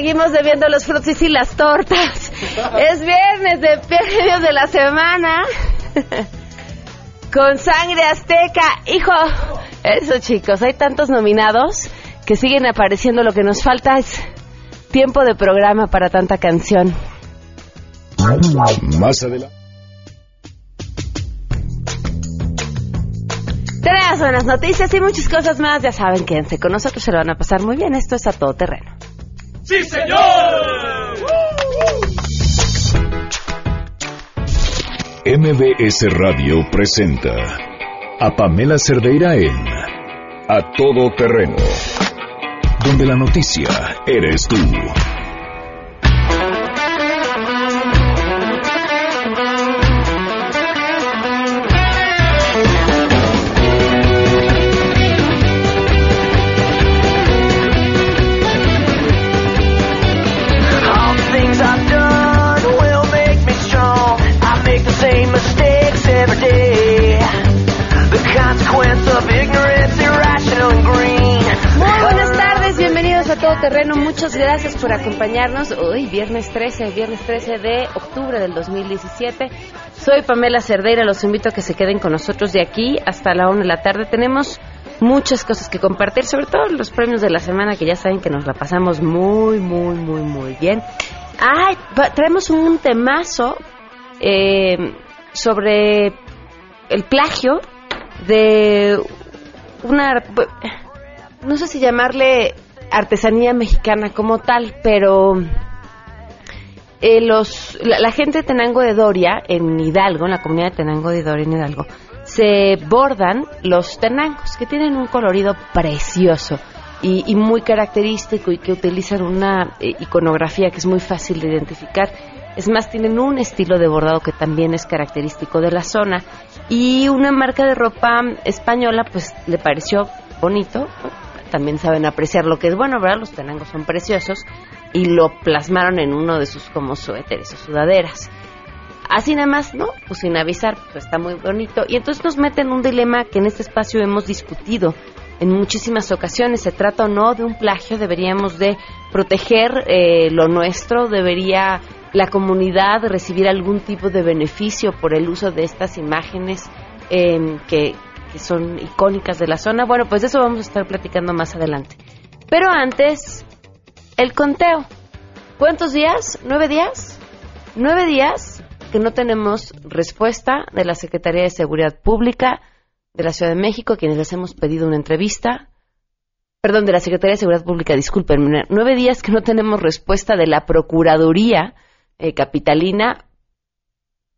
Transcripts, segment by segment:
seguimos debiendo los frutos y las tortas. Es viernes de medio de la semana. Con sangre azteca. Hijo, eso chicos, hay tantos nominados que siguen apareciendo. Lo que nos falta es tiempo de programa para tanta canción. Más adelante. Tres buenas noticias y muchas cosas más. Ya saben, quédense con nosotros, se lo van a pasar muy bien. Esto es a todo terreno. ¡Sí, señor! MBS Radio presenta a Pamela Cerdeira en A Todo Terreno, donde la noticia eres tú. Terreno. Muchas gracias por acompañarnos. Hoy, viernes 13, viernes 13 de octubre del 2017. Soy Pamela Cerdeira, los invito a que se queden con nosotros de aquí hasta la 1 de la tarde. Tenemos muchas cosas que compartir, sobre todo los premios de la semana, que ya saben que nos la pasamos muy, muy, muy, muy bien. Ay, traemos un temazo eh, sobre el plagio de una no sé si llamarle artesanía mexicana como tal, pero eh, los, la, gente de Tenango de Doria, en Hidalgo, en la comunidad de Tenango de Doria, en Hidalgo, se bordan los tenangos, que tienen un colorido precioso y, y muy característico y que utilizan una eh, iconografía que es muy fácil de identificar. Es más, tienen un estilo de bordado que también es característico de la zona y una marca de ropa española pues le pareció bonito. También saben apreciar lo que es bueno, ¿verdad? Los tenangos son preciosos y lo plasmaron en uno de sus como suéteres o sudaderas. Así nada más, ¿no? Pues sin avisar, pues está muy bonito. Y entonces nos meten en un dilema que en este espacio hemos discutido en muchísimas ocasiones. ¿Se trata o no de un plagio? ¿Deberíamos de proteger eh, lo nuestro? ¿Debería la comunidad recibir algún tipo de beneficio por el uso de estas imágenes eh, que, que son icónicas de la zona? Bueno, pues de eso vamos a estar platicando más adelante. Pero antes, el conteo. ¿Cuántos días? ¿Nueve días? Nueve días que no tenemos respuesta de la Secretaría de Seguridad Pública de la Ciudad de México, quienes les hemos pedido una entrevista. Perdón, de la Secretaría de Seguridad Pública, disculpen. Nueve días que no tenemos respuesta de la Procuraduría eh, Capitalina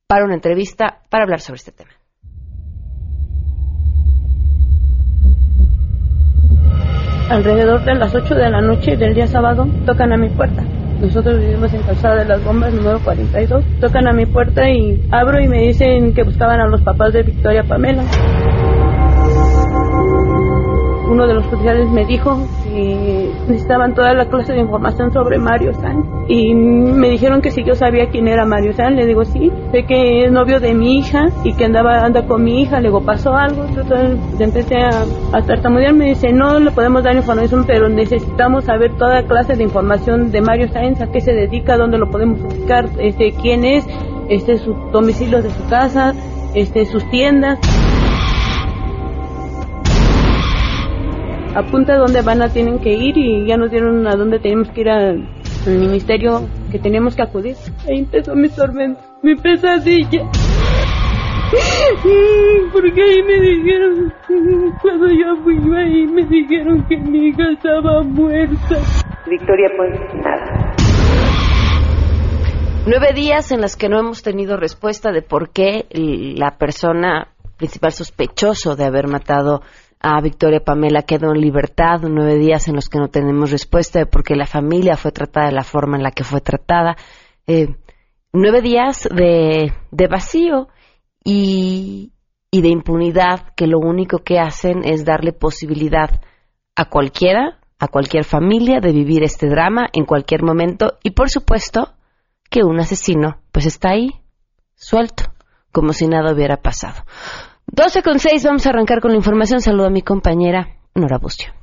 para una entrevista para hablar sobre este tema. Alrededor de las 8 de la noche del día sábado tocan a mi puerta. Nosotros vivimos en Calzada de las Bombas, número 42. Tocan a mi puerta y abro y me dicen que buscaban a los papás de Victoria Pamela. Uno de los oficiales me dijo que necesitaban toda la clase de información sobre Mario San y me dijeron que si yo sabía quién era Mario San, le digo sí, sé que es novio de mi hija y que andaba anda con mi hija, le digo pasó algo, entonces empecé a, a tartamudear, me dice no le podemos dar información, pero necesitamos saber toda clase de información de Mario Sáenz, a qué se dedica, dónde lo podemos buscar, este quién es, este su domicilio de su casa, este sus tiendas. Apunta dónde van a tienen que ir y ya nos dieron a dónde tenemos que ir al, al ministerio que teníamos que acudir. Ahí empezó mi tormento, mi pesadilla. Porque ahí me dijeron, cuando yo fui ahí me dijeron que mi hija estaba muerta. Victoria, pues nada. Nueve días en los que no hemos tenido respuesta de por qué la persona principal sospechoso de haber matado a Victoria Pamela quedó en libertad, nueve días en los que no tenemos respuesta de por qué la familia fue tratada de la forma en la que fue tratada, eh, nueve días de, de vacío y, y de impunidad que lo único que hacen es darle posibilidad a cualquiera, a cualquier familia de vivir este drama en cualquier momento y por supuesto que un asesino pues está ahí, suelto, como si nada hubiera pasado. 12 con 6, vamos a arrancar con la información. Saludo a mi compañera Nora Busio.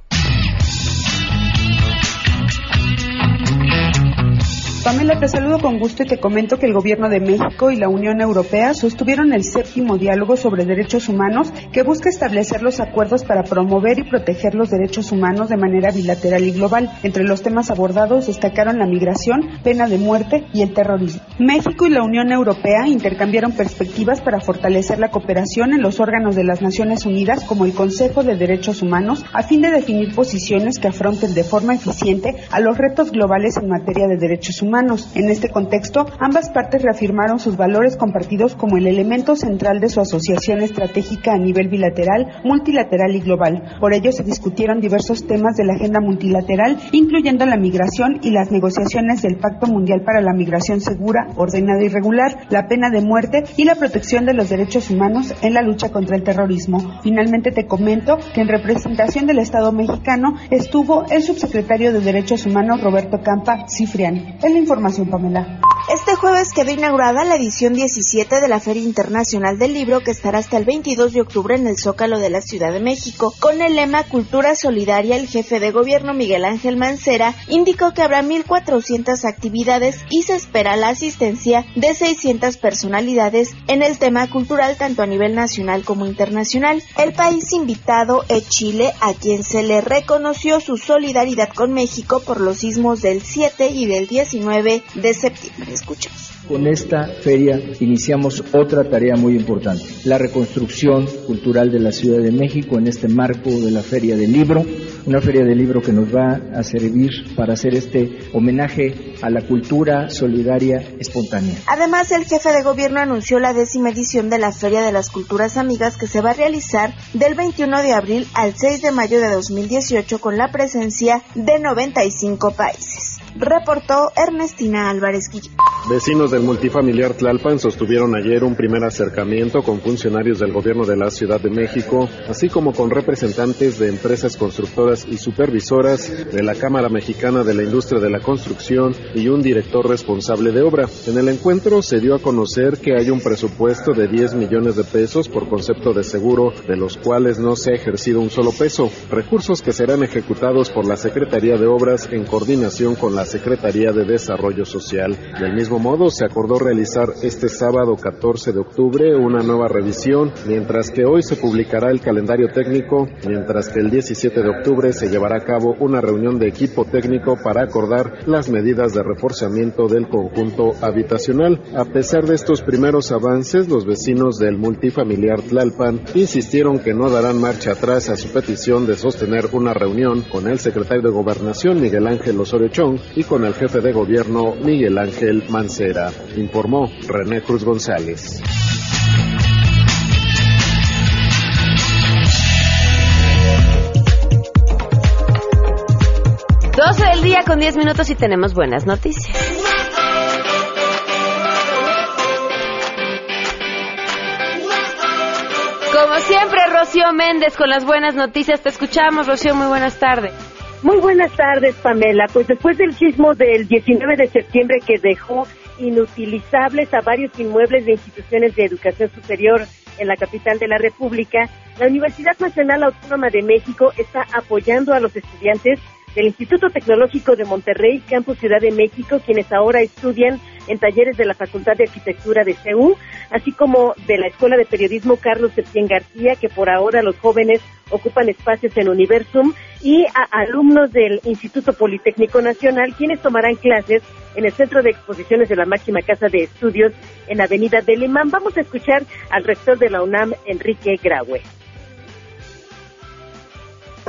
Pamela, te saludo con gusto y te comento que el Gobierno de México y la Unión Europea sostuvieron el séptimo diálogo sobre derechos humanos que busca establecer los acuerdos para promover y proteger los derechos humanos de manera bilateral y global. Entre los temas abordados destacaron la migración, pena de muerte y el terrorismo. México y la Unión Europea intercambiaron perspectivas para fortalecer la cooperación en los órganos de las Naciones Unidas como el Consejo de Derechos Humanos a fin de definir posiciones que afronten de forma eficiente a los retos globales en materia de derechos humanos. En este contexto, ambas partes reafirmaron sus valores compartidos como el elemento central de su asociación estratégica a nivel bilateral, multilateral y global. Por ello se discutieron diversos temas de la agenda multilateral, incluyendo la migración y las negociaciones del Pacto Mundial para la Migración Segura, Ordenada y Regular, la pena de muerte y la protección de los derechos humanos en la lucha contra el terrorismo. Finalmente te comento que en representación del Estado mexicano estuvo el subsecretario de Derechos Humanos Roberto Campa Cifrián. Información, Pamela. Este jueves quedó inaugurada la edición 17 de la Feria Internacional del Libro que estará hasta el 22 de octubre en el Zócalo de la Ciudad de México. Con el lema Cultura Solidaria, el jefe de gobierno Miguel Ángel Mancera indicó que habrá 1.400 actividades y se espera la asistencia de 600 personalidades en el tema cultural tanto a nivel nacional como internacional. El país invitado es Chile, a quien se le reconoció su solidaridad con México por los sismos del 7 y del 19 de septiembre. Escuchamos. Con esta feria iniciamos otra tarea muy importante, la reconstrucción cultural de la Ciudad de México en este marco de la Feria del Libro, una feria del libro que nos va a servir para hacer este homenaje a la cultura solidaria espontánea. Además, el jefe de gobierno anunció la décima edición de la Feria de las Culturas Amigas que se va a realizar del 21 de abril al 6 de mayo de 2018 con la presencia de 95 países. Reportó Ernestina Álvarez Guillén. Vecinos del multifamiliar Tlalpan sostuvieron ayer un primer acercamiento con funcionarios del gobierno de la Ciudad de México, así como con representantes de empresas constructoras y supervisoras de la Cámara Mexicana de la Industria de la Construcción y un director responsable de obra. En el encuentro se dio a conocer que hay un presupuesto de 10 millones de pesos por concepto de seguro, de los cuales no se ha ejercido un solo peso, recursos que serán ejecutados por la Secretaría de Obras en coordinación con la Secretaría de Desarrollo Social. Del mismo modo, se acordó realizar este sábado 14 de octubre una nueva revisión, mientras que hoy se publicará el calendario técnico, mientras que el 17 de octubre se llevará a cabo una reunión de equipo técnico para acordar las medidas de reforzamiento del conjunto habitacional. A pesar de estos primeros avances, los vecinos del multifamiliar Tlalpan insistieron que no darán marcha atrás a su petición de sostener una reunión con el secretario de Gobernación Miguel Ángel Osorio Chong y con el jefe de gobierno Miguel Ángel Mancera, informó René Cruz González. Del día con 10 minutos y tenemos buenas noticias. Como siempre, Rocío Méndez con las buenas noticias. Te escuchamos, Rocío. Muy buenas tardes. Muy buenas tardes, Pamela. Pues después del sismo del 19 de septiembre que dejó inutilizables a varios inmuebles de instituciones de educación superior en la capital de la República, la Universidad Nacional Autónoma de México está apoyando a los estudiantes del Instituto Tecnológico de Monterrey, Campus Ciudad de México, quienes ahora estudian en talleres de la Facultad de Arquitectura de CEU, así como de la Escuela de Periodismo Carlos Septién García, que por ahora los jóvenes ocupan espacios en Universum, y a alumnos del Instituto Politécnico Nacional, quienes tomarán clases en el Centro de Exposiciones de la Máxima Casa de Estudios en Avenida del Imán. Vamos a escuchar al rector de la UNAM, Enrique Graue.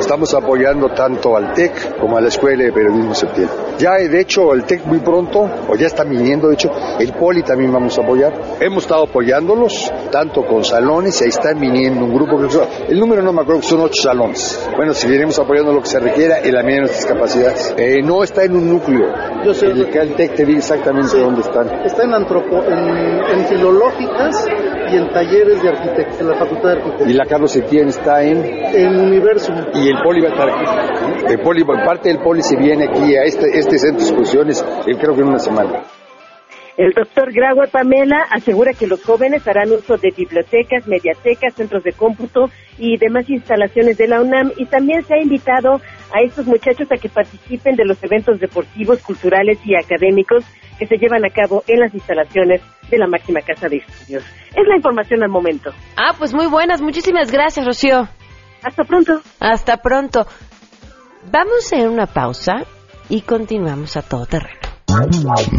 Estamos apoyando tanto al TEC como a la Escuela de Periodismo Septiembre. Ya, de hecho, el TEC muy pronto, o ya está viniendo, de hecho, el Poli también vamos a apoyar. Hemos estado apoyándolos, tanto con salones, y ahí están viniendo un grupo, el número no me acuerdo, son ocho salones. Bueno, seguiremos apoyando lo que se requiera en la medida de nuestras capacidades. Eh, no está en un núcleo. Yo sé. El, el TEC te dice exactamente Sí. dónde están. Está en, antropo, en, en filológicas y en talleres de arquitectura, en la Facultad de Arquitectura. Y la Carlos Septién está en... En Universum. Y el Poli va a estar aquí. El Poli, parte del Poli se viene aquí a este, este centro de exposiciones, eh, creo que en una semana. El doctor Graue Pamela asegura que los jóvenes harán uso de bibliotecas, mediatecas, centros de cómputo y demás instalaciones de la UNAM y también se ha invitado a estos muchachos a que participen de los eventos deportivos, culturales y académicos que se llevan a cabo en las instalaciones de la máxima casa de estudios. Es la información al momento. Ah, pues muy buenas. Muchísimas gracias, Rocío. Hasta pronto. Hasta pronto. Vamos a hacer una pausa y continuamos a todo terreno.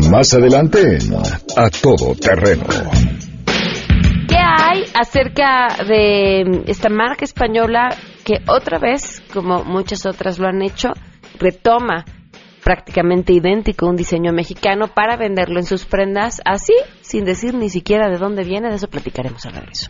Más adelante en A Todo Terreno. ¿Qué hay acerca de esta marca española que otra vez, como muchas otras lo han hecho, retoma prácticamente idéntico un diseño mexicano para venderlo en sus prendas así, sin decir ni siquiera de dónde viene? De eso platicaremos al regreso.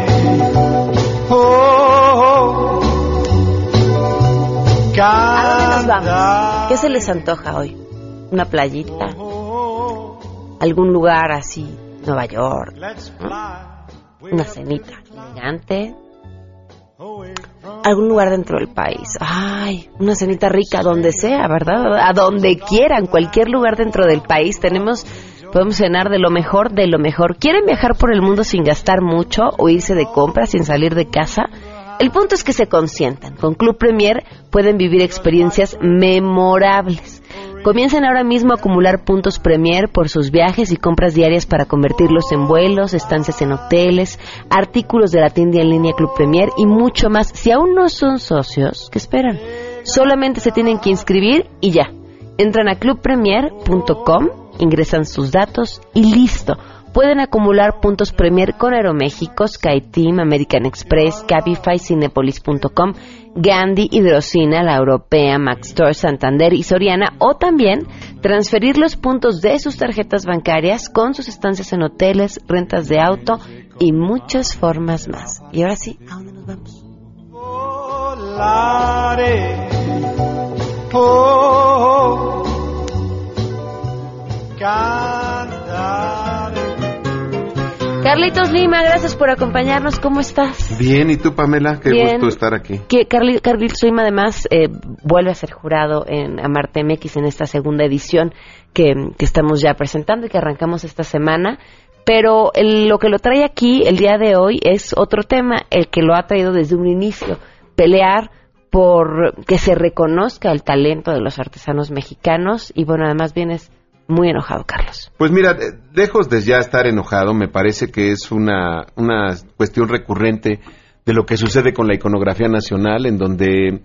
Nos vamos? ¿Qué se les antoja hoy? ¿Una playita? ¿Algún lugar así? Nueva York. ¿no? Una cenita elegante. Algún lugar dentro del país. Ay, una cenita rica donde sea, ¿verdad? A donde quieran, cualquier lugar dentro del país. Tenemos, podemos cenar de lo mejor, de lo mejor. ¿Quieren viajar por el mundo sin gastar mucho o irse de compras sin salir de casa? El punto es que se consientan. Con Club Premier pueden vivir experiencias memorables. Comiencen ahora mismo a acumular puntos Premier por sus viajes y compras diarias para convertirlos en vuelos, estancias en hoteles, artículos de la tienda en línea Club Premier y mucho más. Si aún no son socios, ¿qué esperan? Solamente se tienen que inscribir y ya. Entran a clubpremier.com, ingresan sus datos y listo. Pueden acumular puntos Premier con Aeroméxico, SkyTeam, American Express, Cabify, Cinepolis.com, Gandhi, Hidrocina, La Europea, Maxstore, Santander y Soriana o también transferir los puntos de sus tarjetas bancarias con sus estancias en hoteles, rentas de auto y muchas formas más. Y ahora sí, ¿a dónde nos vamos? volare. Oh, cantare. Carlitos Lima, gracias por acompañarnos. ¿Cómo estás? Bien, ¿y tú, Pamela? Qué Bien. gusto estar aquí. Que Carli- Carlitos Lima además eh, vuelve a ser jurado en Amarte MX en esta segunda edición que, que estamos ya presentando y que arrancamos esta semana. Pero el- lo que lo trae aquí el día de hoy es otro tema, el que lo ha traído desde un inicio, pelear por que se reconozca el talento de los artesanos mexicanos y bueno, además vienes muy enojado, Carlos. Pues mira, lejos de ya estar enojado, me parece que es una, una cuestión recurrente de lo que sucede con la iconografía nacional, en donde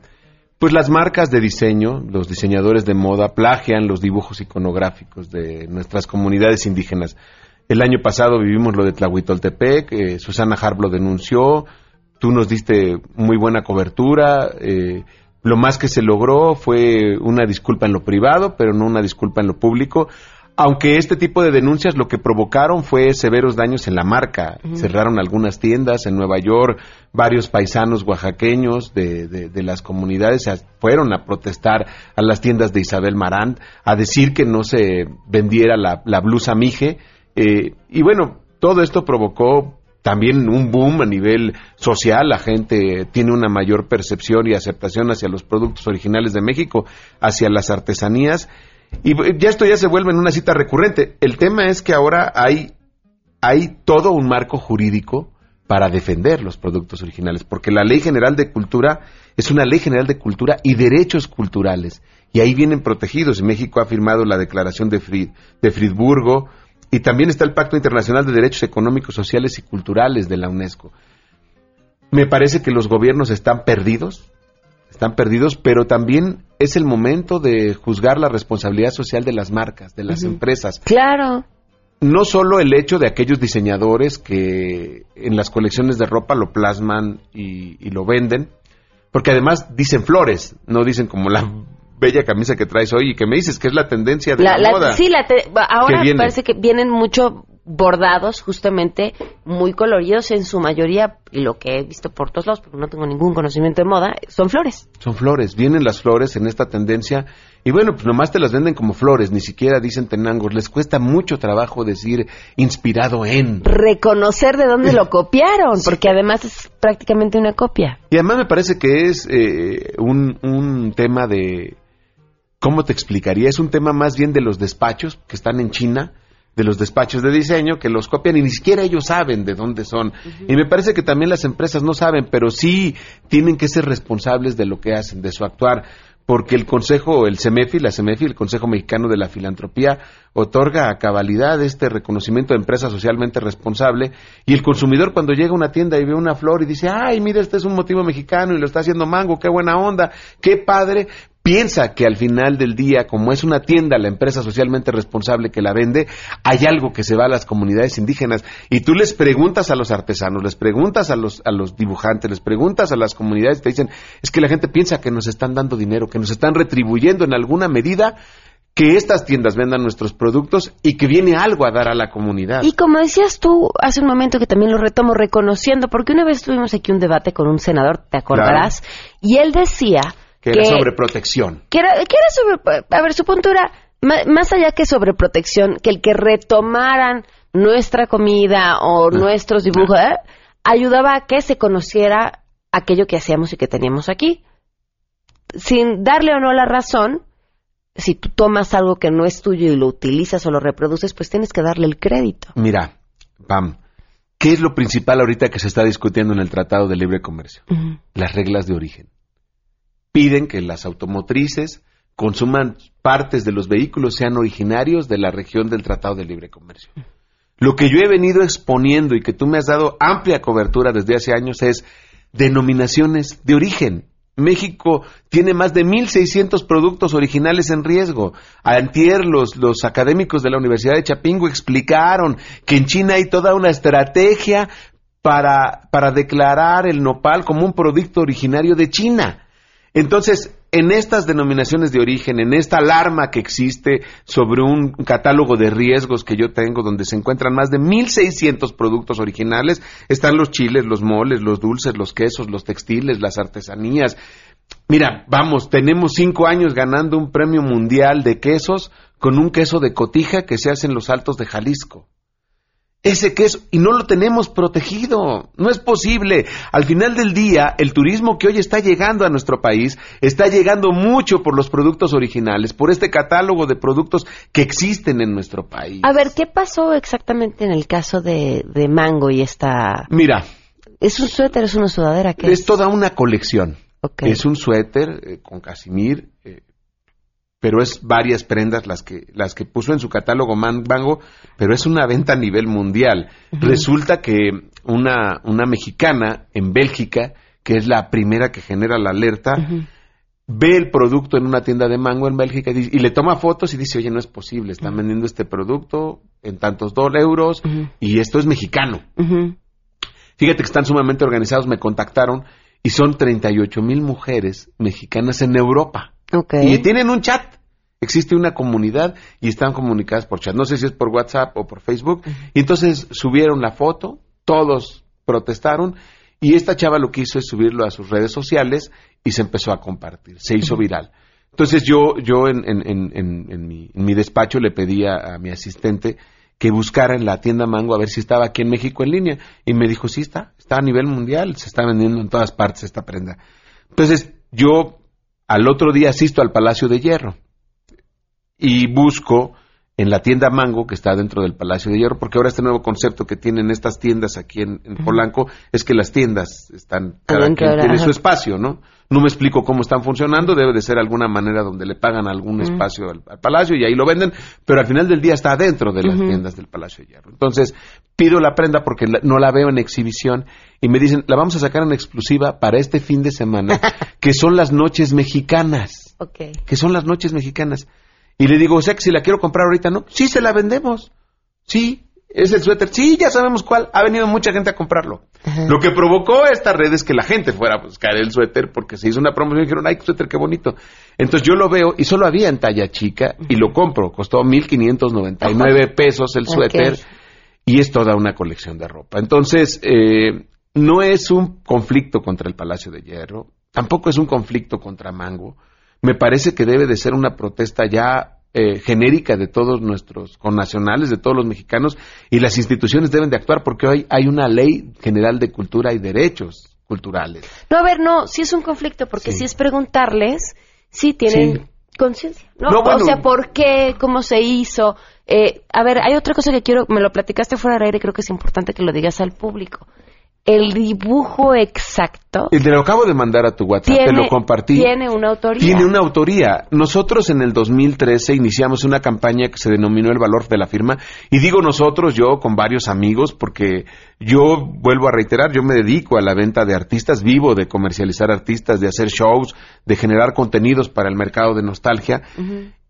pues las marcas de diseño, los diseñadores de moda, plagian los dibujos iconográficos de nuestras comunidades indígenas. El año pasado vivimos lo de Tlahuitoltepec, eh, Susana Harb lo denunció, tú nos diste muy buena cobertura, eh, lo más que se logró fue una disculpa en lo privado, pero no una disculpa en lo público. Aunque este tipo de denuncias lo que provocaron fue severos daños en la marca. Cerraron algunas tiendas en Nueva York, varios paisanos oaxaqueños de, de- de las comunidades fueron a protestar a las tiendas de Isabel Marant, a decir que no se vendiera la, la blusa Mije. Eh, y bueno, todo esto provocó también un boom a nivel social, la gente tiene una mayor percepción y aceptación hacia los productos originales de México, hacia las artesanías, y ya esto ya se vuelve en una cita recurrente. El tema es que ahora hay, hay todo un marco jurídico para defender los productos originales, porque la Ley General de Cultura es una Ley General de Cultura y derechos culturales, y ahí vienen protegidos. México ha firmado la Declaración de, Frid- de Friburgo, y también está el Pacto Internacional de Derechos Económicos, Sociales y Culturales de la UNESCO. Me parece que los gobiernos están perdidos, están perdidos, pero también es el momento de juzgar la responsabilidad social de las marcas, de las empresas. Claro. No solo el hecho de aquellos diseñadores que en las colecciones de ropa lo plasman y, y lo venden, porque además dicen flores, no dicen como la bella camisa que traes hoy y que me dices que es la tendencia de la, La- la- moda. sí, la te- ahora Que parece que vienen mucho bordados justamente muy coloridos en su mayoría, y lo que he visto por todos lados, porque no tengo ningún conocimiento de moda, son flores. Son flores, vienen las flores en esta tendencia y bueno, pues nomás te las venden como flores, ni siquiera dicen tenangos, les cuesta mucho trabajo decir inspirado en. Reconocer de dónde lo copiaron, porque además es prácticamente una copia. Y además me parece que es eh, un, un tema de, ¿cómo te explicaría? Es un tema más bien de los despachos que están en China, de los despachos de diseño que los copian y ni siquiera ellos saben de dónde son. Y me parece que también las empresas no saben, pero sí tienen que ser responsables de lo que hacen, de su actuar, porque el Consejo, el CEMEFI, la CEMEFI, el Consejo Mexicano de la Filantropía, otorga a cabalidad este reconocimiento de empresa socialmente responsable y el consumidor cuando llega a una tienda y ve una flor y dice, ay, mira, este es un motivo mexicano y lo está haciendo Mango, qué buena onda, qué padre, piensa que al final del día, como es una tienda, la empresa socialmente responsable que la vende, hay algo que se va a las comunidades indígenas. Y tú les preguntas a los artesanos, les preguntas a los, a los dibujantes, les preguntas a las comunidades, te dicen, es que la gente piensa que nos están dando dinero, que nos están retribuyendo en alguna medida que estas tiendas vendan nuestros productos y que viene algo a dar a la comunidad. Y como decías tú hace un momento que también lo retomo reconociendo, porque una vez tuvimos aquí un debate con un senador, te acordarás, y él decía que era sobre protección. Que era, que era sobre, a ver, su punto era, más allá que sobre protección, que el que retomaran nuestra comida o Ah. nuestros dibujos, ¿eh? ayudaba a que se conociera aquello que hacíamos y que teníamos aquí. Sin darle o no la razón, si tú tomas algo que no es tuyo y lo utilizas o lo reproduces, pues tienes que darle el crédito. Mira, Pam, ¿qué es lo principal ahorita que se está discutiendo en el Tratado de Libre Comercio? Las reglas de origen. Piden que las automotrices consuman partes de los vehículos sean originarios de la región del Tratado de Libre Comercio. Lo que yo he venido exponiendo y que tú me has dado amplia cobertura desde hace años es denominaciones de origen. México tiene más de 1.600 productos originales en riesgo. Antier, los, los académicos de la Universidad de Chapingo explicaron que en China hay toda una estrategia para, para declarar el nopal como un producto originario de China. Entonces, en estas denominaciones de origen, en esta alarma que existe sobre un catálogo de riesgos que yo tengo, donde se encuentran más de 1.600 productos originales, están los chiles, los moles, los dulces, los quesos, los textiles, las artesanías. Mira, vamos, tenemos cinco años ganando un premio mundial de quesos con un queso de cotija que se hace en los altos de Jalisco ese queso y no lo tenemos protegido. No es posible. Al final del día, el turismo que hoy está llegando a nuestro país está llegando mucho por los productos originales, por este catálogo de productos que existen en nuestro país. A ver, ¿qué pasó exactamente en el caso de, de Mango y esta... Mira, ¿Es un suéter, es una sudadera? ¿qué es toda una colección. Es un suéter eh, con casimir, pero es varias prendas las que las que puso en su catálogo Man- Mango, pero es una venta a nivel mundial. Resulta que una una mexicana en Bélgica, que es la primera que genera la alerta, ve el producto en una tienda de mango en Bélgica y, y le toma fotos y dice, oye, no es posible, están vendiendo este producto en tantos dólares euros y esto es mexicano. Fíjate que están sumamente organizados, me contactaron y son 38 mil mujeres mexicanas en Europa. Y tienen un chat. Existe una comunidad y están comunicadas por chat. No sé si es por WhatsApp o por Facebook. Y entonces subieron la foto, todos protestaron y esta chava lo que hizo es subirlo a sus redes sociales y se empezó a compartir. Se hizo viral. Entonces yo, yo en, en- en- en- en mi, despacho le pedí a, a mi asistente que buscara en la tienda Mango a ver si estaba aquí en México en línea. Y me dijo, sí está, está a nivel mundial, se está vendiendo en todas partes esta prenda. Entonces yo al otro día asisto al Palacio de Hierro y busco en la tienda Mango, que está dentro del Palacio de Hierro, porque ahora este nuevo concepto que tienen estas tiendas aquí en, en Polanco es que las tiendas están, cada quien tiene su espacio, ¿no? No me explico cómo están funcionando, debe de ser alguna manera donde le pagan algún espacio al, al Palacio y ahí lo venden, pero al final del día está adentro de las tiendas del Palacio de Hierro. Entonces, pido la prenda porque la- no la veo en exhibición y me dicen, la vamos a sacar en exclusiva para este fin de semana, que son las noches mexicanas Ok. que son las noches mexicanas. Y le digo, o sea que si la quiero comprar ahorita, ¿no? Sí, se la vendemos. Sí, es el suéter. Sí, ya sabemos cuál. Ha venido mucha gente a comprarlo. Lo que provocó esta red es que la gente fuera a buscar el suéter porque se hizo una promoción y dijeron, ay, qué suéter, qué bonito. Entonces yo lo veo y solo había en talla chica y lo compro. Costó 1.599 pesos el suéter. y es toda una colección de ropa. Entonces, eh, no es un conflicto contra el Palacio de Hierro, tampoco es un conflicto contra Mango. Me parece que debe de ser una protesta ya eh, genérica de todos nuestros connacionales, de todos los mexicanos, y las instituciones deben de actuar porque hoy hay una ley general de cultura y derechos culturales. No, a ver, no, si es un conflicto, porque si es preguntarles si tienen conciencia, ¿no? No, bueno. O sea, ¿por qué? ¿Cómo se hizo? Eh, a ver, hay otra cosa que quiero, me lo platicaste fuera del aire, creo que es importante que lo digas al público. El dibujo exacto Y te lo acabo de mandar a tu WhatsApp, te tiene, lo compartí. tiene una autoría. Tiene una autoría. Nosotros en el 2013 iniciamos una campaña que se denominó El Valor de la Firma. Y digo nosotros, yo con varios amigos, porque yo vuelvo a reiterar, yo me dedico a la venta de artistas, vivo de comercializar artistas, de hacer shows, de generar contenidos para el mercado de nostalgia.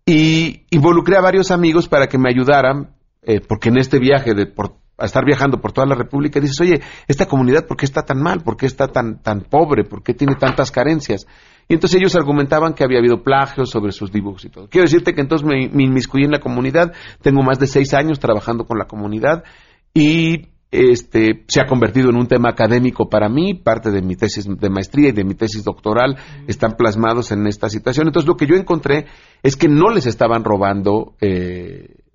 Y involucré a varios amigos para que me ayudaran, eh, porque en este viaje de por, a estar viajando por toda la República dices, oye, esta comunidad, ¿por qué está tan mal? ¿Por qué está tan, tan pobre? ¿Por qué tiene tantas carencias? Y entonces ellos argumentaban que había habido plagios sobre sus dibujos y todo. Quiero decirte que entonces me, me inmiscuí en la comunidad, tengo más de seis años trabajando con la comunidad y este se ha convertido en un tema académico para mí, parte de mi tesis de maestría y de mi tesis doctoral están plasmados en esta situación. Entonces lo que yo encontré es que no les estaban robando eh,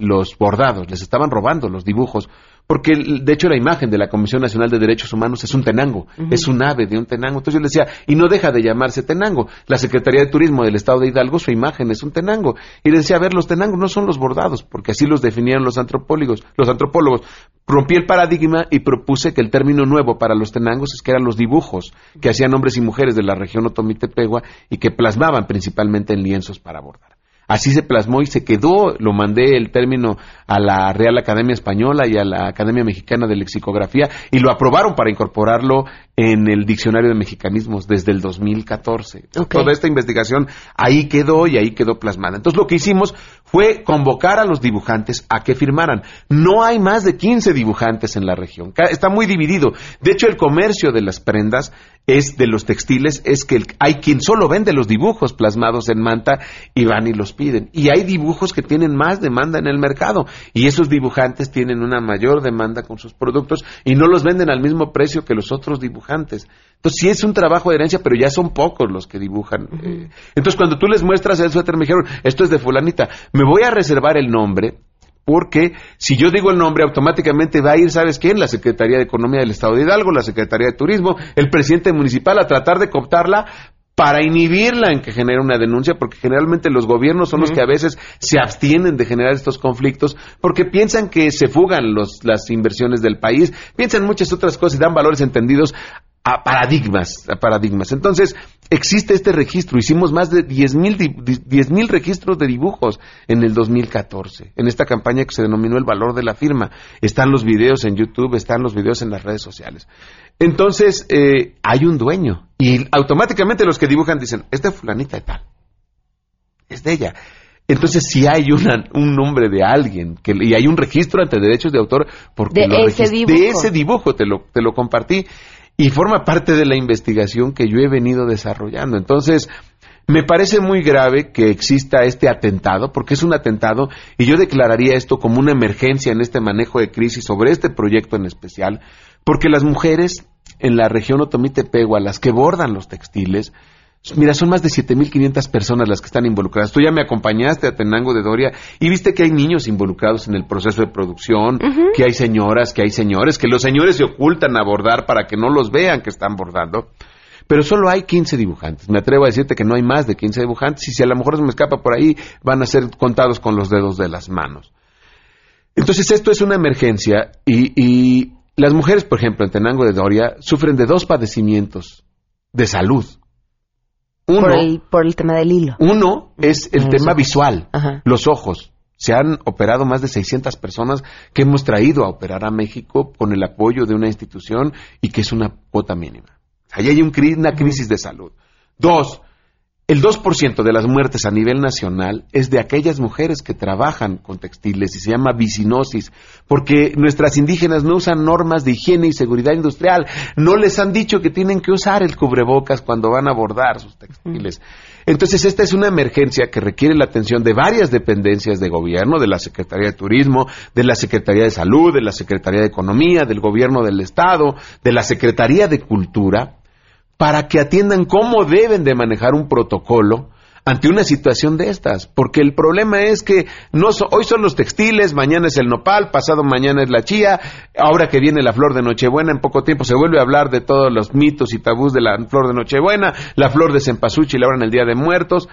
los bordados, les estaban robando los dibujos, porque de hecho la imagen de la Comisión Nacional de Derechos Humanos es un tenango, es un ave de un tenango. Entonces yo les decía, y no deja de llamarse tenango. La Secretaría de Turismo del Estado de Hidalgo, su imagen es un tenango. Y les decía, a ver, los tenangos no son los bordados, porque así los definían los antropólogos. Los antropólogos. Rompí el paradigma y propuse que el término nuevo para los tenangos es que eran los dibujos que hacían hombres y mujeres de la región otomitepegua y que plasmaban principalmente en lienzos para bordar. Así se plasmó y se quedó, lo mandé el término a la Real Academia Española y a la Academia Mexicana de Lexicografía y lo aprobaron para incorporarlo en el Diccionario de Mexicanismos desde el 2014. Toda esta investigación ahí quedó y ahí quedó plasmada. Entonces lo que hicimos fue convocar a los dibujantes a que firmaran. No hay más de 15 dibujantes en la región. Está muy dividido. De hecho, el comercio de las prendas es de los textiles, es que el- hay quien solo vende los dibujos plasmados en manta y van y los piden. Y hay dibujos que tienen más demanda en el mercado y esos dibujantes tienen una mayor demanda con sus productos y no los venden al mismo precio que los otros dibujantes. Entonces sí es un trabajo de herencia, pero ya son pocos los que dibujan. Eh, Entonces cuando tú les muestras el suéter me dijeron, esto es de fulanita, me voy a reservar el nombre porque si yo digo el nombre, automáticamente va a ir, ¿sabes quién? La Secretaría de Economía del Estado de Hidalgo, la Secretaría de Turismo, el presidente municipal a tratar de cooptarla para inhibirla en que genere una denuncia, porque generalmente los gobiernos son los que a veces se abstienen de generar estos conflictos, porque piensan que se fugan los, las inversiones del país, piensan muchas otras cosas y dan valores entendidos a paradigmas, a paradigmas. Entonces, existe este registro. Hicimos más de 10 mil registros de dibujos en el 2014, en esta campaña que se denominó el valor de la firma. Están los videos en YouTube, están los videos en las redes sociales. Entonces, eh, hay un dueño. Y automáticamente los que dibujan dicen, es de fulanita y tal. Es de ella. Entonces, si hay una- un nombre de alguien que, y hay un registro ante derechos de autor porque De lo ese dibujo. de ese dibujo te lo, te lo compartí y forma parte de la investigación que yo he venido desarrollando. Entonces, me parece muy grave que exista este atentado, porque es un atentado, y yo declararía esto como una emergencia en este manejo de crisis sobre este proyecto en especial, porque las mujeres en la región Otomitepegua, las que bordan los textiles, Mira, son más de 7.500 personas las que están involucradas. Tú ya me acompañaste a Tenango de Doria y viste que hay niños involucrados en el proceso de producción, que hay señoras, que hay señores, que los señores se ocultan a bordar para que no los vean que están bordando. Pero solo hay 15 dibujantes. Me atrevo a decirte que no hay más de 15 dibujantes y si a lo mejor se me escapa por ahí, van a ser contados con los dedos de las manos. Entonces esto es una emergencia y, y las mujeres, por ejemplo, en Tenango de Doria, sufren de dos padecimientos de salud. Uno, por, el, por el tema del hilo. uno es el tema visual, Ajá. los ojos. Se han operado más de 600 personas que hemos traído a operar a México con el apoyo de una institución y que es una cuota mínima. Ahí hay un una crisis de salud. Dos, el 2% de las muertes a nivel nacional es de aquellas mujeres que trabajan con textiles y se llama vicinosis, porque nuestras indígenas no usan normas de higiene y seguridad industrial, no les han dicho que tienen que usar el cubrebocas cuando van a bordar sus textiles. Entonces, esta es una emergencia que requiere la atención de varias dependencias de gobierno, de la Secretaría de Turismo, de la Secretaría de Salud, de la Secretaría de Economía, del Gobierno del Estado, de la Secretaría de Cultura, para que atiendan cómo deben de manejar un protocolo ante una situación de estas, porque el problema es que no hoy son los textiles, mañana es el nopal, pasado mañana es la chía, ahora que viene la flor de Nochebuena, en poco tiempo se vuelve a hablar de todos los mitos y tabús de la flor de Nochebuena, la flor de cempasúchil ahora en el Día de Muertos,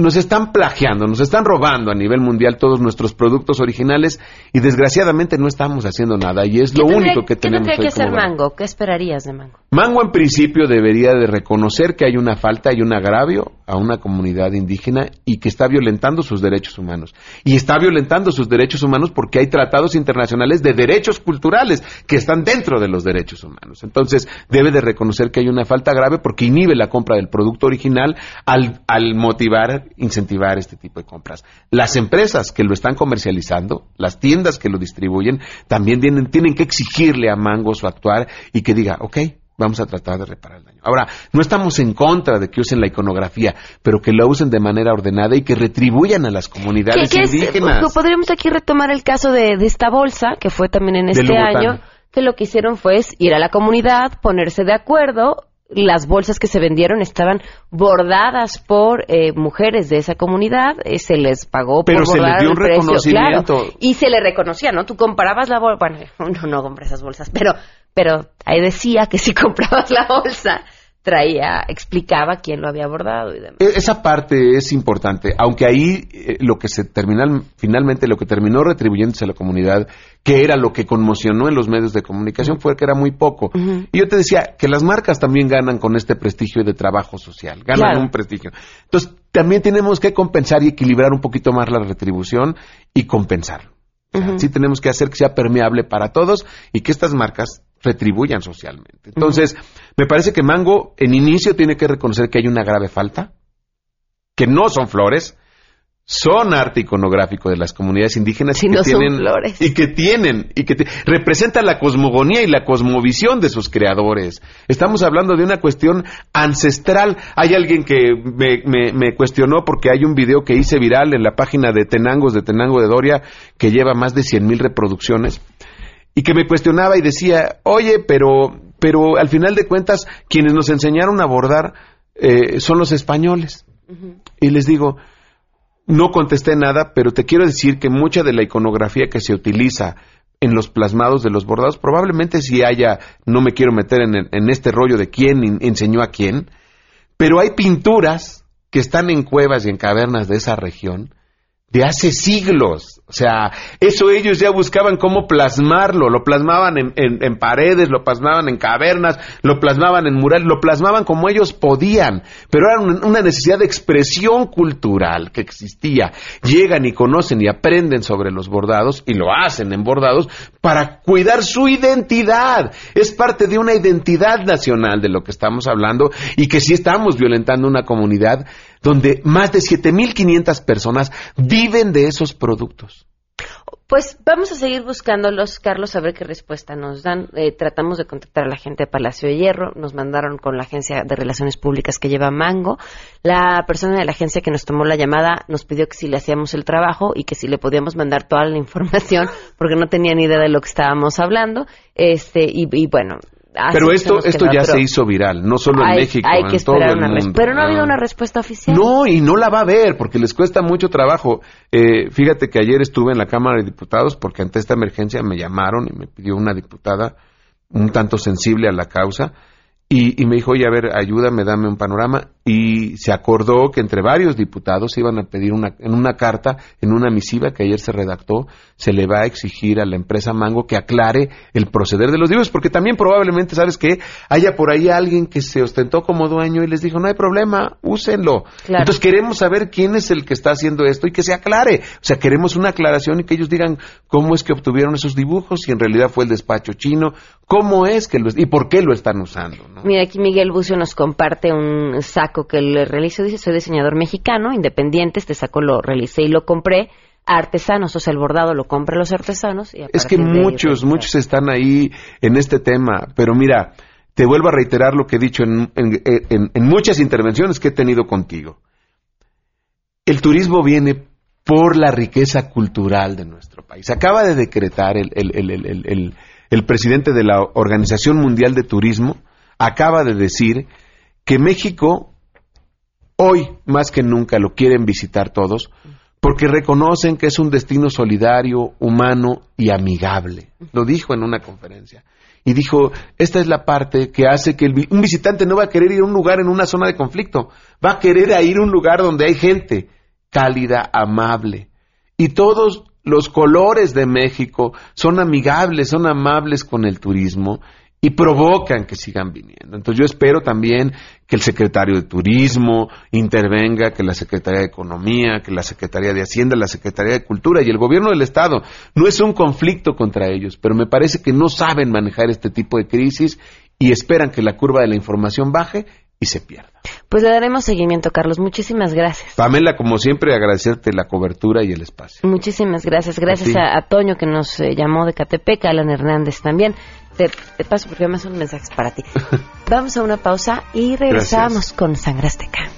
nos están plagiando, nos están robando a nivel mundial todos nuestros productos originales y desgraciadamente no estamos haciendo nada y es lo único que tenemos. ¿Qué tendría que hacer Mango? ¿Qué esperarías de Mango? Mango en principio debería de reconocer que hay una falta y un agravio a una comunidad indígena y que está violentando sus derechos humanos. Y está violentando sus derechos humanos porque hay tratados internacionales de derechos culturales que están dentro de los derechos humanos. Entonces debe de reconocer que hay una falta grave porque inhibe la compra del producto original al, al motivar incentivar este tipo de compras. Las empresas que lo están comercializando, las tiendas que lo distribuyen, también tienen, tienen que exigirle a Mango su actuar y que diga, ok, vamos a tratar de reparar el daño. Ahora, no estamos en contra de que usen la iconografía, pero que la usen de manera ordenada y que retribuyan a las comunidades indígenas. podríamos aquí retomar el caso de, esta bolsa, que fue también en este año, que lo que hicieron fue ir a la comunidad, ponerse de acuerdo, las bolsas que se vendieron estaban bordadas por eh, mujeres de esa comunidad, eh, se les pagó Pero por se bordar les dio un el precio, claro, y se le reconocía, ¿no? Tú comparabas la bolsa, bueno, uno no compra esas bolsas, pero, pero ahí decía que si comprabas la bolsa, traía, explicaba quién lo había bordado y demás. E- Esa parte es importante, aunque ahí eh, lo que se terminal, finalmente lo que terminó retribuyéndose a la comunidad, que era lo que conmocionó en los medios de comunicación, fue que era muy poco. Y yo te decía que las marcas también ganan con este prestigio de trabajo social, ganan Claro. un prestigio. Entonces, también tenemos que compensar y equilibrar un poquito más la retribución y compensar. O sea, Sí tenemos que hacer que sea permeable para todos y que estas marcas retribuyan socialmente. Entonces, me parece que Mango en inicio tiene que reconocer que hay una grave falta, que no son flores, son arte iconográfico de las comunidades indígenas Si y, que no son tienen, flores. y que tienen y que te- representa la cosmogonía y la cosmovisión de sus creadores. Estamos hablando de una cuestión ancestral. Hay alguien que me, me- me cuestionó porque hay un video que hice viral en la página de Tenangos de Tenango de Doria que lleva más de 100 mil reproducciones y que me cuestionaba y decía, oye, pero, pero al final de cuentas, quienes nos enseñaron a bordar eh, son los españoles. Y les digo, no contesté nada, pero te quiero decir que mucha de la iconografía que se utiliza en los plasmados de los bordados, probablemente si haya, no me quiero meter en, en este rollo de quién in- enseñó a quién, pero hay pinturas que están en cuevas y en cavernas de esa región de hace siglos. O sea, eso ellos ya buscaban cómo plasmarlo, lo plasmaban en, en- en paredes, lo plasmaban en cavernas, lo plasmaban en murales, lo plasmaban como ellos podían, pero era un- una necesidad de expresión cultural que existía. Llegan y conocen y aprenden sobre los bordados y lo hacen en bordados para cuidar su identidad. Es parte de una identidad nacional de lo que estamos hablando y que sí estamos violentando una comunidad donde más de 7.500 personas viven de esos productos. Pues vamos a seguir buscándolos, Carlos, a ver qué respuesta nos dan. Eh, tratamos de contactar a la gente de Palacio de Hierro, nos mandaron con la agencia de relaciones públicas que lleva Mango. La persona de la agencia que nos tomó la llamada nos pidió que si le hacíamos el trabajo y que si le podíamos mandar toda la información, porque no tenía ni idea de lo que estábamos hablando. Este y, y bueno. Así Pero esto, esto ya se hizo viral, no solo en hay, México, hay que en todo el mundo. Pero no ha habido Ah. una respuesta oficial. No, y no la va a haber porque les cuesta mucho trabajo. Eh, fíjate que ayer estuve en la Cámara de Diputados porque ante esta emergencia me llamaron y me pidió una diputada un tanto sensible a la causa y, y me dijo, oye, a ver, ayúdame, dame un panorama. Y se acordó que entre varios diputados iban a pedir una, en una carta, en una misiva que ayer se redactó, se le va a exigir a la empresa Mango que aclare el proceder de los libros, porque también probablemente, ¿sabes qué? Haya por ahí alguien que se ostentó como dueño y les dijo, no hay problema, úsenlo. Claro. Entonces queremos saber quién es el que está haciendo esto y que se aclare. O sea, queremos una aclaración y que ellos digan cómo es que obtuvieron esos dibujos, si en realidad fue el despacho chino, cómo es que lo y por qué lo están usando. ¿no? Mira, aquí Miguel Bucio nos comparte un saco que le realizo. Dice, soy diseñador mexicano, independiente. Este saco lo realicé y lo compré. a Artesanos, o sea, el bordado lo compran los artesanos. Y Es que muchos, muchos están ahí en este tema, pero mira, te vuelvo a reiterar lo que he dicho en, en- en- en muchas intervenciones que he tenido contigo. El turismo viene por la riqueza cultural de nuestro país. Acaba de decretar el, el- el- el- el- el- el presidente de la Organización Mundial de Turismo, acaba de decir que México hoy más que nunca lo quieren visitar todos porque reconocen que es un destino solidario, humano y amigable. Lo dijo en una conferencia. Y dijo, esta es la parte que hace que el un visitante no va a querer ir a un lugar en una zona de conflicto, va a querer ir a un lugar donde hay gente cálida, amable. Y todos los colores de México son amigables, son amables con el turismo y provocan que sigan viniendo. Entonces yo espero también que el secretario de Turismo intervenga, que la Secretaría de Economía, que la Secretaría de Hacienda, la Secretaría de Cultura y el gobierno del Estado. No es un conflicto contra ellos, pero me parece que no saben manejar este tipo de crisis y esperan que la curva de la información baje y se pierda. Pues le daremos seguimiento, Carlos. Muchísimas gracias. Pamela, como siempre, agradecerte la cobertura y el espacio. Muchísimas gracias. Gracias A ti. a, a Toño que nos eh, llamó de Catepec, a Alan Hernández también. Te, te paso porque además son mensajes para ti. Vamos a una pausa y regresamos Gracias. con Sangre Azteca.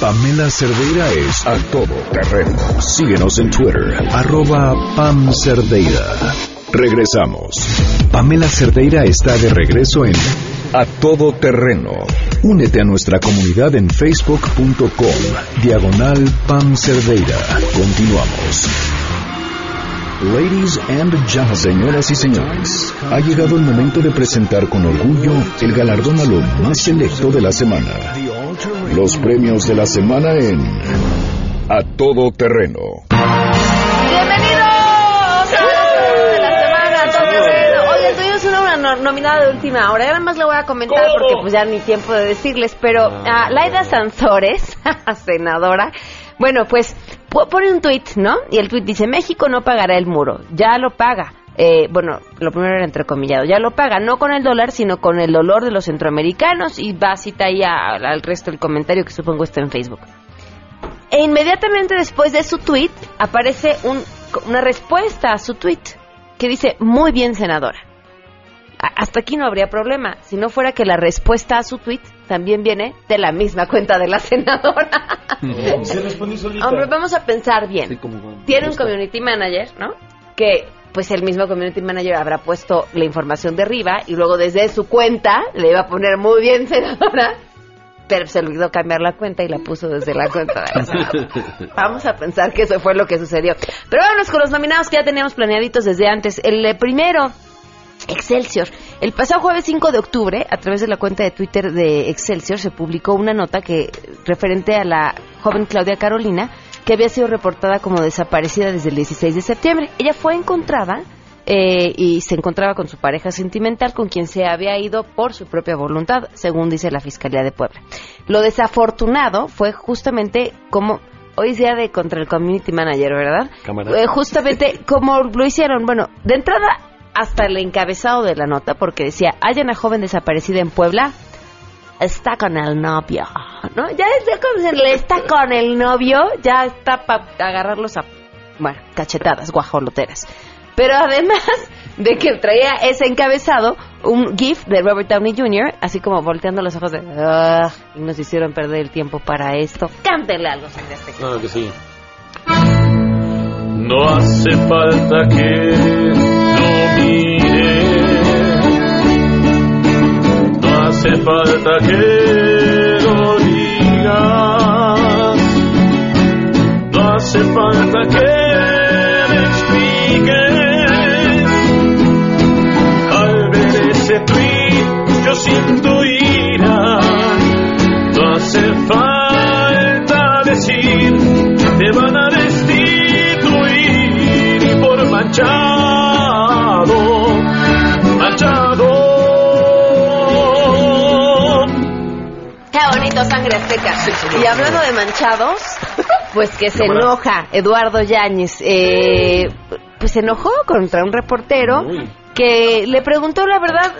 Pamela Cerdeira es a todo terreno. Síguenos en Twitter, arroba Pam Cerdeira. Regresamos. Pamela Cerdeira está de regreso en A Todo Terreno. Únete a nuestra comunidad en facebook.com, diagonal Pam Cerdeira. Continuamos. Ladies and gentlemen, señoras y señores, ha llegado el momento de presentar con orgullo el galardón a lo más selecto de la semana. Los premios de la semana en A Todo Terreno. Nominada de última hora. Ya nada más la voy a comentar porque pues ya ni tiempo de decirles. Pero a Laida Sanzores, senadora, bueno, pues po- pone un tuit, ¿no? Y el tuit dice, México no pagará el muro. Ya lo paga. Eh, bueno, lo primero era entrecomillado, ya lo paga, no con el dólar, sino con el dolor de los centroamericanos y va cita ahí a- al resto del comentario que supongo está en Facebook. E inmediatamente después de su tweet aparece un- una respuesta a su tweet que dice, muy bien senadora. Hasta aquí no habría problema, si no fuera que la respuesta a su tweet también viene de la misma cuenta de la senadora. Se respondió solita. Hombre, vamos a pensar bien. Tiene un community manager, ¿no? Que pues el mismo community manager habrá puesto la información de arriba y luego desde su cuenta le iba a poner muy bien senadora, pero se olvidó cambiar la cuenta y la puso desde la cuenta de la senadora. Vamos a pensar que eso fue lo que sucedió. Pero vámonos con los nominados que ya teníamos planeaditos desde antes. El primero, Excelsior. El pasado jueves 5 de octubre, a través de la cuenta de Twitter de Excelsior, se publicó una nota que referente a la joven Claudia Carolina, que había sido reportada como desaparecida desde el 16 de septiembre. Ella fue encontrada eh, y se encontraba con su pareja sentimental, con quien se había ido por su propia voluntad, según dice la Fiscalía de Puebla. Lo desafortunado fue justamente como hoy es día de contra el community manager, ¿verdad? Eh, justamente como lo hicieron, bueno, de entrada hasta el encabezado de la nota, porque decía, hay una joven desaparecida en Puebla, está con el novio, ¿no? Ya es como se está con el novio, ya está para agarrarlos a, bueno, cachetadas, guajoloteras. Pero además de que traía ese encabezado, un GIF de Robert Downey Jr., así como volteando los ojos de, "Ah", nos hicieron perder el tiempo para esto. Cántenle algo, Azteca. Claro que sí. No hace falta que lo mire. No hace falta que lo digas. Sangre azteca. Y hablando de manchados, pues que se enoja Eduardo Yáñez. Eh, pues se enojó contra un reportero que le preguntó la verdad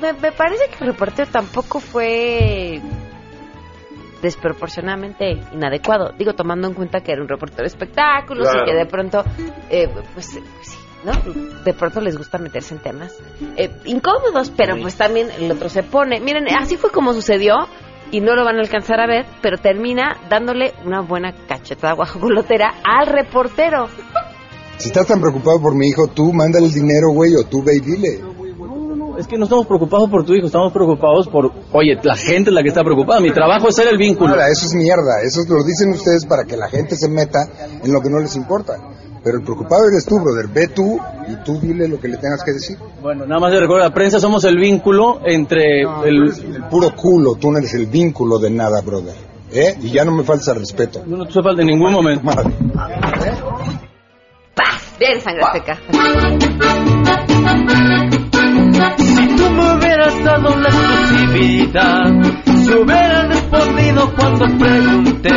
me, me parece que el reportero tampoco fue desproporcionadamente inadecuado. Digo, tomando en cuenta que era un reportero de espectáculos Claro. y que de pronto, eh, pues, pues sí, ¿no? De pronto les gusta meterse en temas eh, incómodos, pero pues también el otro se pone. Miren, así fue como sucedió y no lo van a alcanzar a ver, pero termina dándole una buena cachetada guajolotera al reportero. Si estás tan preocupado por mi hijo, tú mándale el dinero, güey, o tú ve y dile. Es que no estamos preocupados por tu hijo, estamos preocupados por, oye, la gente es la que está preocupada. Mi trabajo es ser el vínculo. Ahora, eso es mierda. Eso lo dicen ustedes para que la gente se meta en lo que no les importa. Pero el preocupado eres tú, brother. Ve tú y tú dile lo que le tengas que decir. Bueno, nada más de recordar, la prensa somos el vínculo entre el... El puro culo, tú no eres el vínculo de nada, brother. ¿Eh? Y ya no me falta respeto. No te falta en ningún momento. Bien, sangre seca. Tú me hubieras dado la exclusividad, si hubieras respondido cuando pregunté,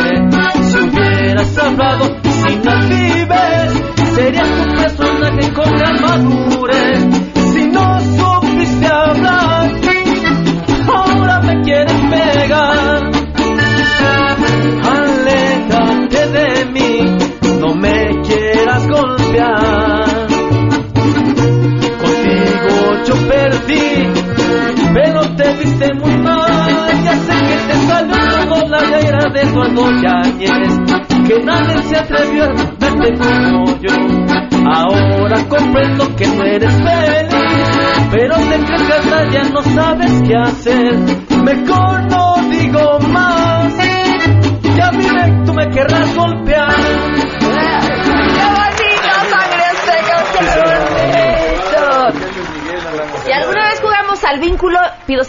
si hubieras hablado sin alfiber, serías un personaje con gran madurez.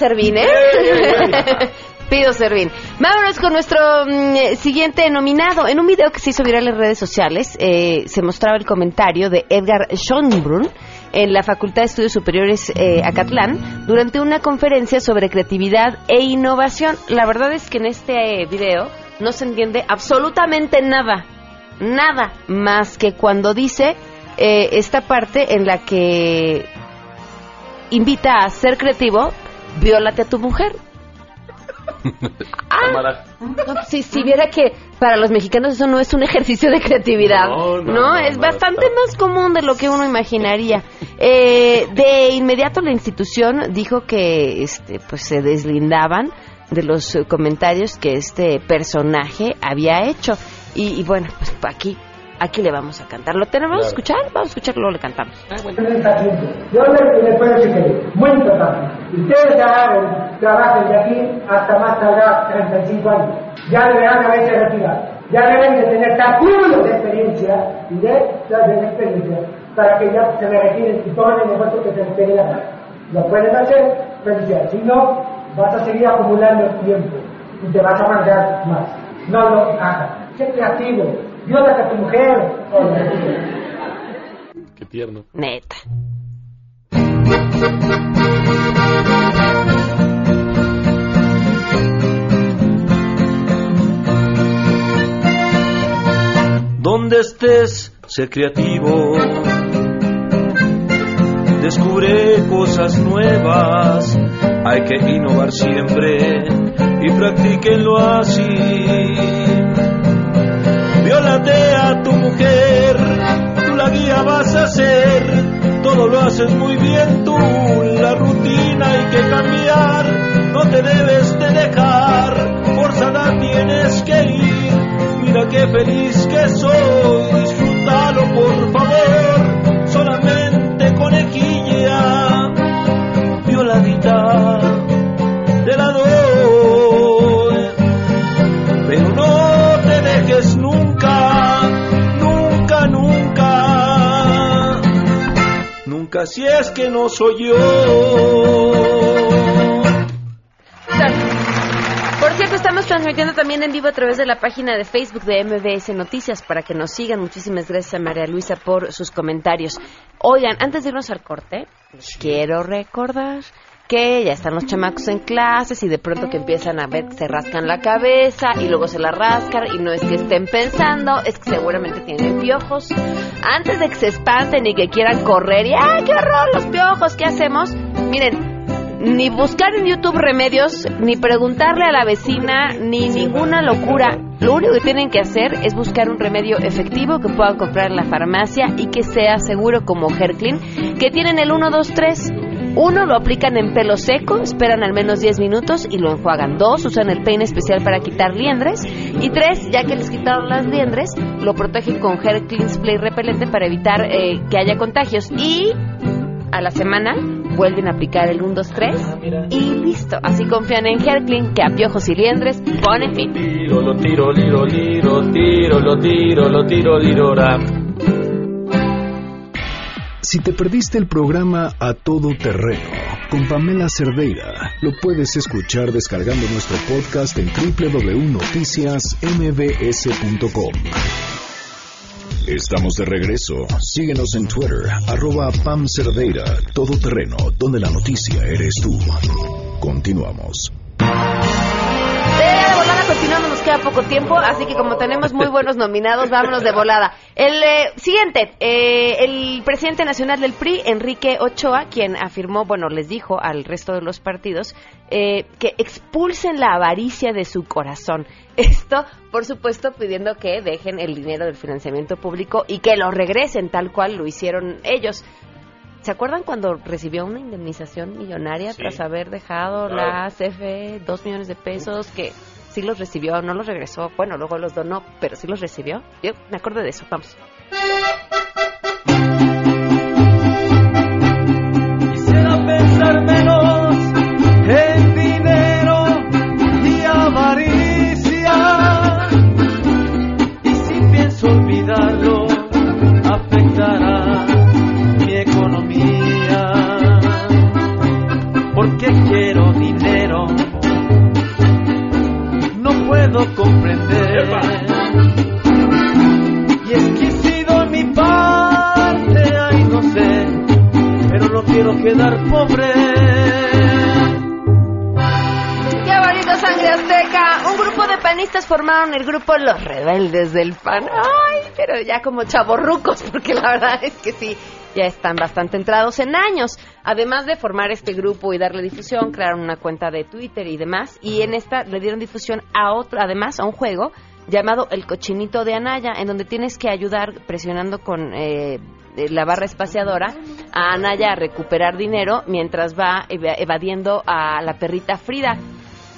Servín, ¿eh? pido servín. Vámonos con nuestro mm, eh, siguiente nominado. En un video que se hizo viral en redes sociales, eh, se mostraba el comentario de Edgar Schönbrunn en la Facultad de Estudios Superiores eh, Acatlán durante una conferencia sobre creatividad e innovación. La verdad es que en este eh, video no se entiende absolutamente nada, nada más que cuando dice eh, esta parte en la que invita a ser creativo, viólate a tu mujer. No, pues, si, si viera que para los mexicanos eso no es un ejercicio de creatividad, No, ¿no? es bastante más común de lo que uno imaginaría. Eh, de inmediato la institución dijo que este, pues se deslindaban de los comentarios que este personaje había hecho. Y, y bueno, pues aquí, aquí le vamos a cantar. ¿Lo tenemos? ¿Vamos a escuchar? Vamos a escucharlo, luego le cantamos. Yo le, le puedo decir que muy importante. Ustedes ya trabajan de aquí hasta más tardar 35 años. Ya deberán haberse retirado. Ya deben de tener capítulos de experiencia y de, de experiencia para que ya se me retiren y tomen el negocio que se les quería. Lo pueden hacer, felicidades. Si no, vas a seguir acumulando tiempo y te vas a amargar más. No lo hagas. Sé creativo. A tu mujer. Qué tierno. Neta. Donde estés, sé creativo. Descubre cosas nuevas. Hay que innovar siempre y practíquenlo así. Viólate a tu mujer, tú la guía vas a ser. Todo lo haces muy bien tú, la rutina hay que cambiar. No te debes de dejar, forzada tienes que ir. Mira qué feliz que soy, disfrútalo por favor. Si es que no soy yo. Por cierto, estamos transmitiendo también en vivo a través de la página de Facebook de MBS Noticias para que nos sigan. Muchísimas gracias a María Luisa por sus comentarios. Oigan, antes de irnos al corte, les quiero recordar que ya están los chamacos en clases y de pronto que empiezan a ver que se rascan la cabeza y luego se la rascan y no es que estén pensando, es que seguramente tienen piojos. Antes de que se espanten y que quieran correr y ¡ay, qué horror los piojos! ¿Qué hacemos? Miren, ni buscar en YouTube remedios, ni preguntarle a la vecina, ni ninguna locura. Lo único que tienen que hacer es buscar un remedio efectivo que puedan comprar en la farmacia y que sea seguro como Herclin, que tienen el 1, 2, 3. Uno, lo aplican en pelo seco, esperan al menos 10 minutos y lo enjuagan. Dos, usan el peine especial para quitar liendres. Y tres, ya que les quitaron las liendres, lo protegen con Hair Clean Spray repelente para evitar eh, que haya contagios. Y a la semana vuelven a aplicar el 1, 2, 3 y listo. Así confían en Hair Clean que a piojos y liendres ponen fin. Tiro, lo tiro, liro, liro, tiro, lo tiro, lo tiro, liro. Si te perdiste el programa A Todo Terreno con Pamela Cerdeira, lo puedes escuchar descargando nuestro podcast en www.noticiasmbs.com. Estamos de regreso. Síguenos en Twitter, arroba Pam Cerdeira, Todo Terreno, donde la noticia eres tú. Continuamos. De volada continuamos, nos queda poco tiempo, así que como tenemos muy buenos nominados, vámonos de volada. El eh, siguiente, eh, el presidente nacional del PRI, Enrique Ochoa, quien afirmó, bueno, les dijo al resto de los partidos eh, que expulsen la avaricia de su corazón. Esto, por supuesto, pidiendo que dejen el dinero del financiamiento público y que lo regresen tal cual lo hicieron ellos. ¿Se acuerdan cuando recibió una indemnización millonaria Sí. tras haber dejado Claro. la CFE dos millones de pesos que sí los recibió, no los regresó, bueno, luego los donó, pero sí los recibió? Yo me acuerdo de eso, vamos. Quisiera pensar menos en dinero y avaricia. Y si pienso olvidarlo, afectará mi economía. Porque quiero dinero, puedo comprender. Y es que he sido en mi parte, ay no sé pero no quiero quedar pobre. ¡Qué bonito sangre azteca! Un grupo de panistas formaron el grupo Los Rebeldes del Pan. ¡Ay! Pero ya como chavorrucos, porque la verdad es que sí, ya están bastante entrados en años. Además de formar este grupo y darle difusión, crearon una cuenta de Twitter y demás. Y en esta le dieron difusión a otro, además a un juego llamado El Cochinito de Anaya, en donde tienes que ayudar presionando con eh, eh, la barra espaciadora a Anaya a recuperar dinero mientras va eva- evadiendo a la perrita Frida.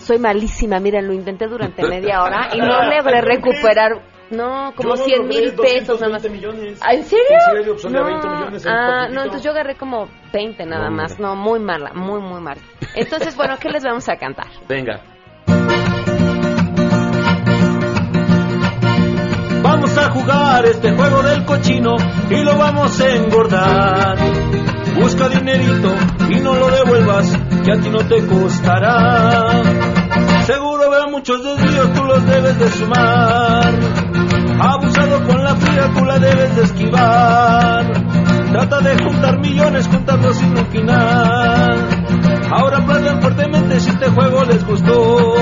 Soy malísima, miren, lo intenté durante media hora y no logré recuperar, no, como Yo 100 mil pesos nada más. 220 millones. ¿Ah, ¿En serio? En serio, pues, de no, 20 millones en ah, no, entonces yo agarré como 20 nada más, no, muy mala, muy, muy mal. Entonces, bueno, ¿qué les vamos a cantar? Venga. Vamos a jugar este juego del cochino y lo vamos a engordar. Busca dinerito y no lo devuelvas, que a ti no te costará. Seguro veo muchos desvíos, tú los debes de sumar. Tú la debes de esquivar. Trata de juntar millones, juntarlos sin un final. Ahora aplaudan fuertemente si este juego les gustó.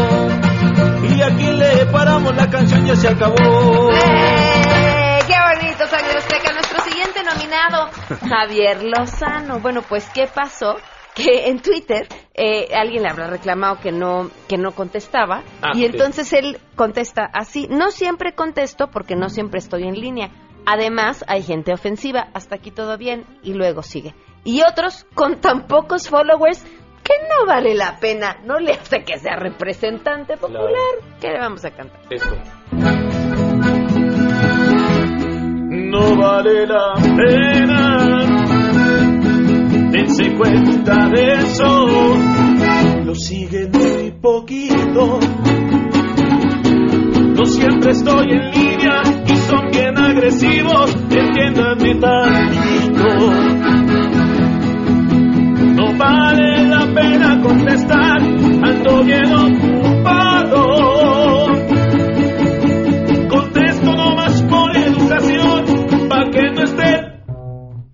Y aquí le paramos la canción, ya se acabó. ¡Eh! ¡Qué bonito, Sangre Azteca! Nuestro siguiente nominado, Javier Lozano. Bueno, pues, ¿qué pasó? Que en Twitter eh, alguien le habrá reclamado que no, que no contestaba. Ah, y sí. entonces él contesta así. No siempre contesto porque no siempre estoy en línea. Además, hay gente ofensiva. Hasta aquí todo bien. Y luego sigue. Y otros con tan pocos followers que no vale la pena. No le hace que sea representante popular. ¿Qué le vamos a cantar? Esto. No vale la pena. Dense cuenta de eso. Lo siguen muy poquito. No siempre estoy en línea y son bien agresivos. Entiéndanme tantito. No vale la pena contestar. Ando bien ocupado. Contesto nomás por educación, pa' que no estén.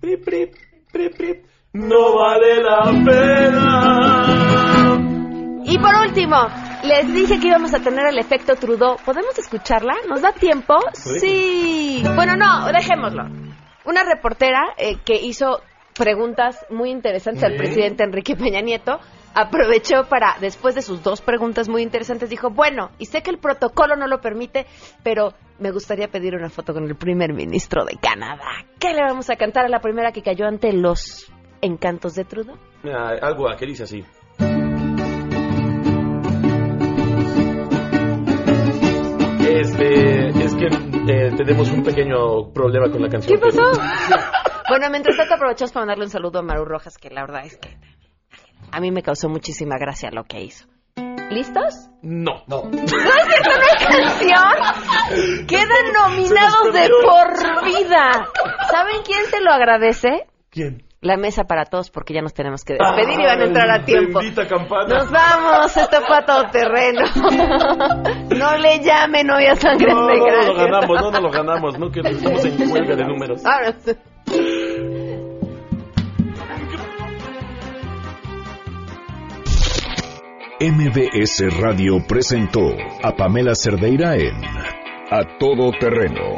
Prip, prip, prip. No vale la pena. Y por último, les dije que íbamos a tener el efecto Trudeau. ¿Podemos escucharla? ¿Nos da tiempo? Sí. Bueno, no, dejémoslo. Una reportera eh, que hizo preguntas muy interesantes al presidente Enrique Peña Nieto aprovechó para, después de sus dos preguntas muy interesantes, dijo, bueno, y sé que el protocolo no lo permite, pero me gustaría pedir una foto con el primer ministro de Canadá. ¿Qué le vamos a cantar a la primera que cayó ante los encantos de Trudeau? Mira, algo que dice así. Este, es que eh, tenemos un pequeño problema con la canción. ¿Qué pasó? pero- Bueno, mientras tanto aprovechamos para mandarle un saludo a Maru Rojas, que la verdad es que a mí me causó muchísima gracia lo que hizo. ¿Listos? No. No. ¿No es cierto una canción? Quedan nominados Se de por vida. ¿Saben quién te lo agradece? ¿Quién? La mesa para todos, porque ya nos tenemos que despedir y van a entrar a tiempo. Bendita campana. Nos vamos, esto fue a todo terreno. No le llamen hoy a sangre No, de no, no lo ganamos, no, no lo ganamos, no, que estamos en huelga de números. Ahora, MBS Radio presentó a Pamela Cerdeira en A Todo Terreno.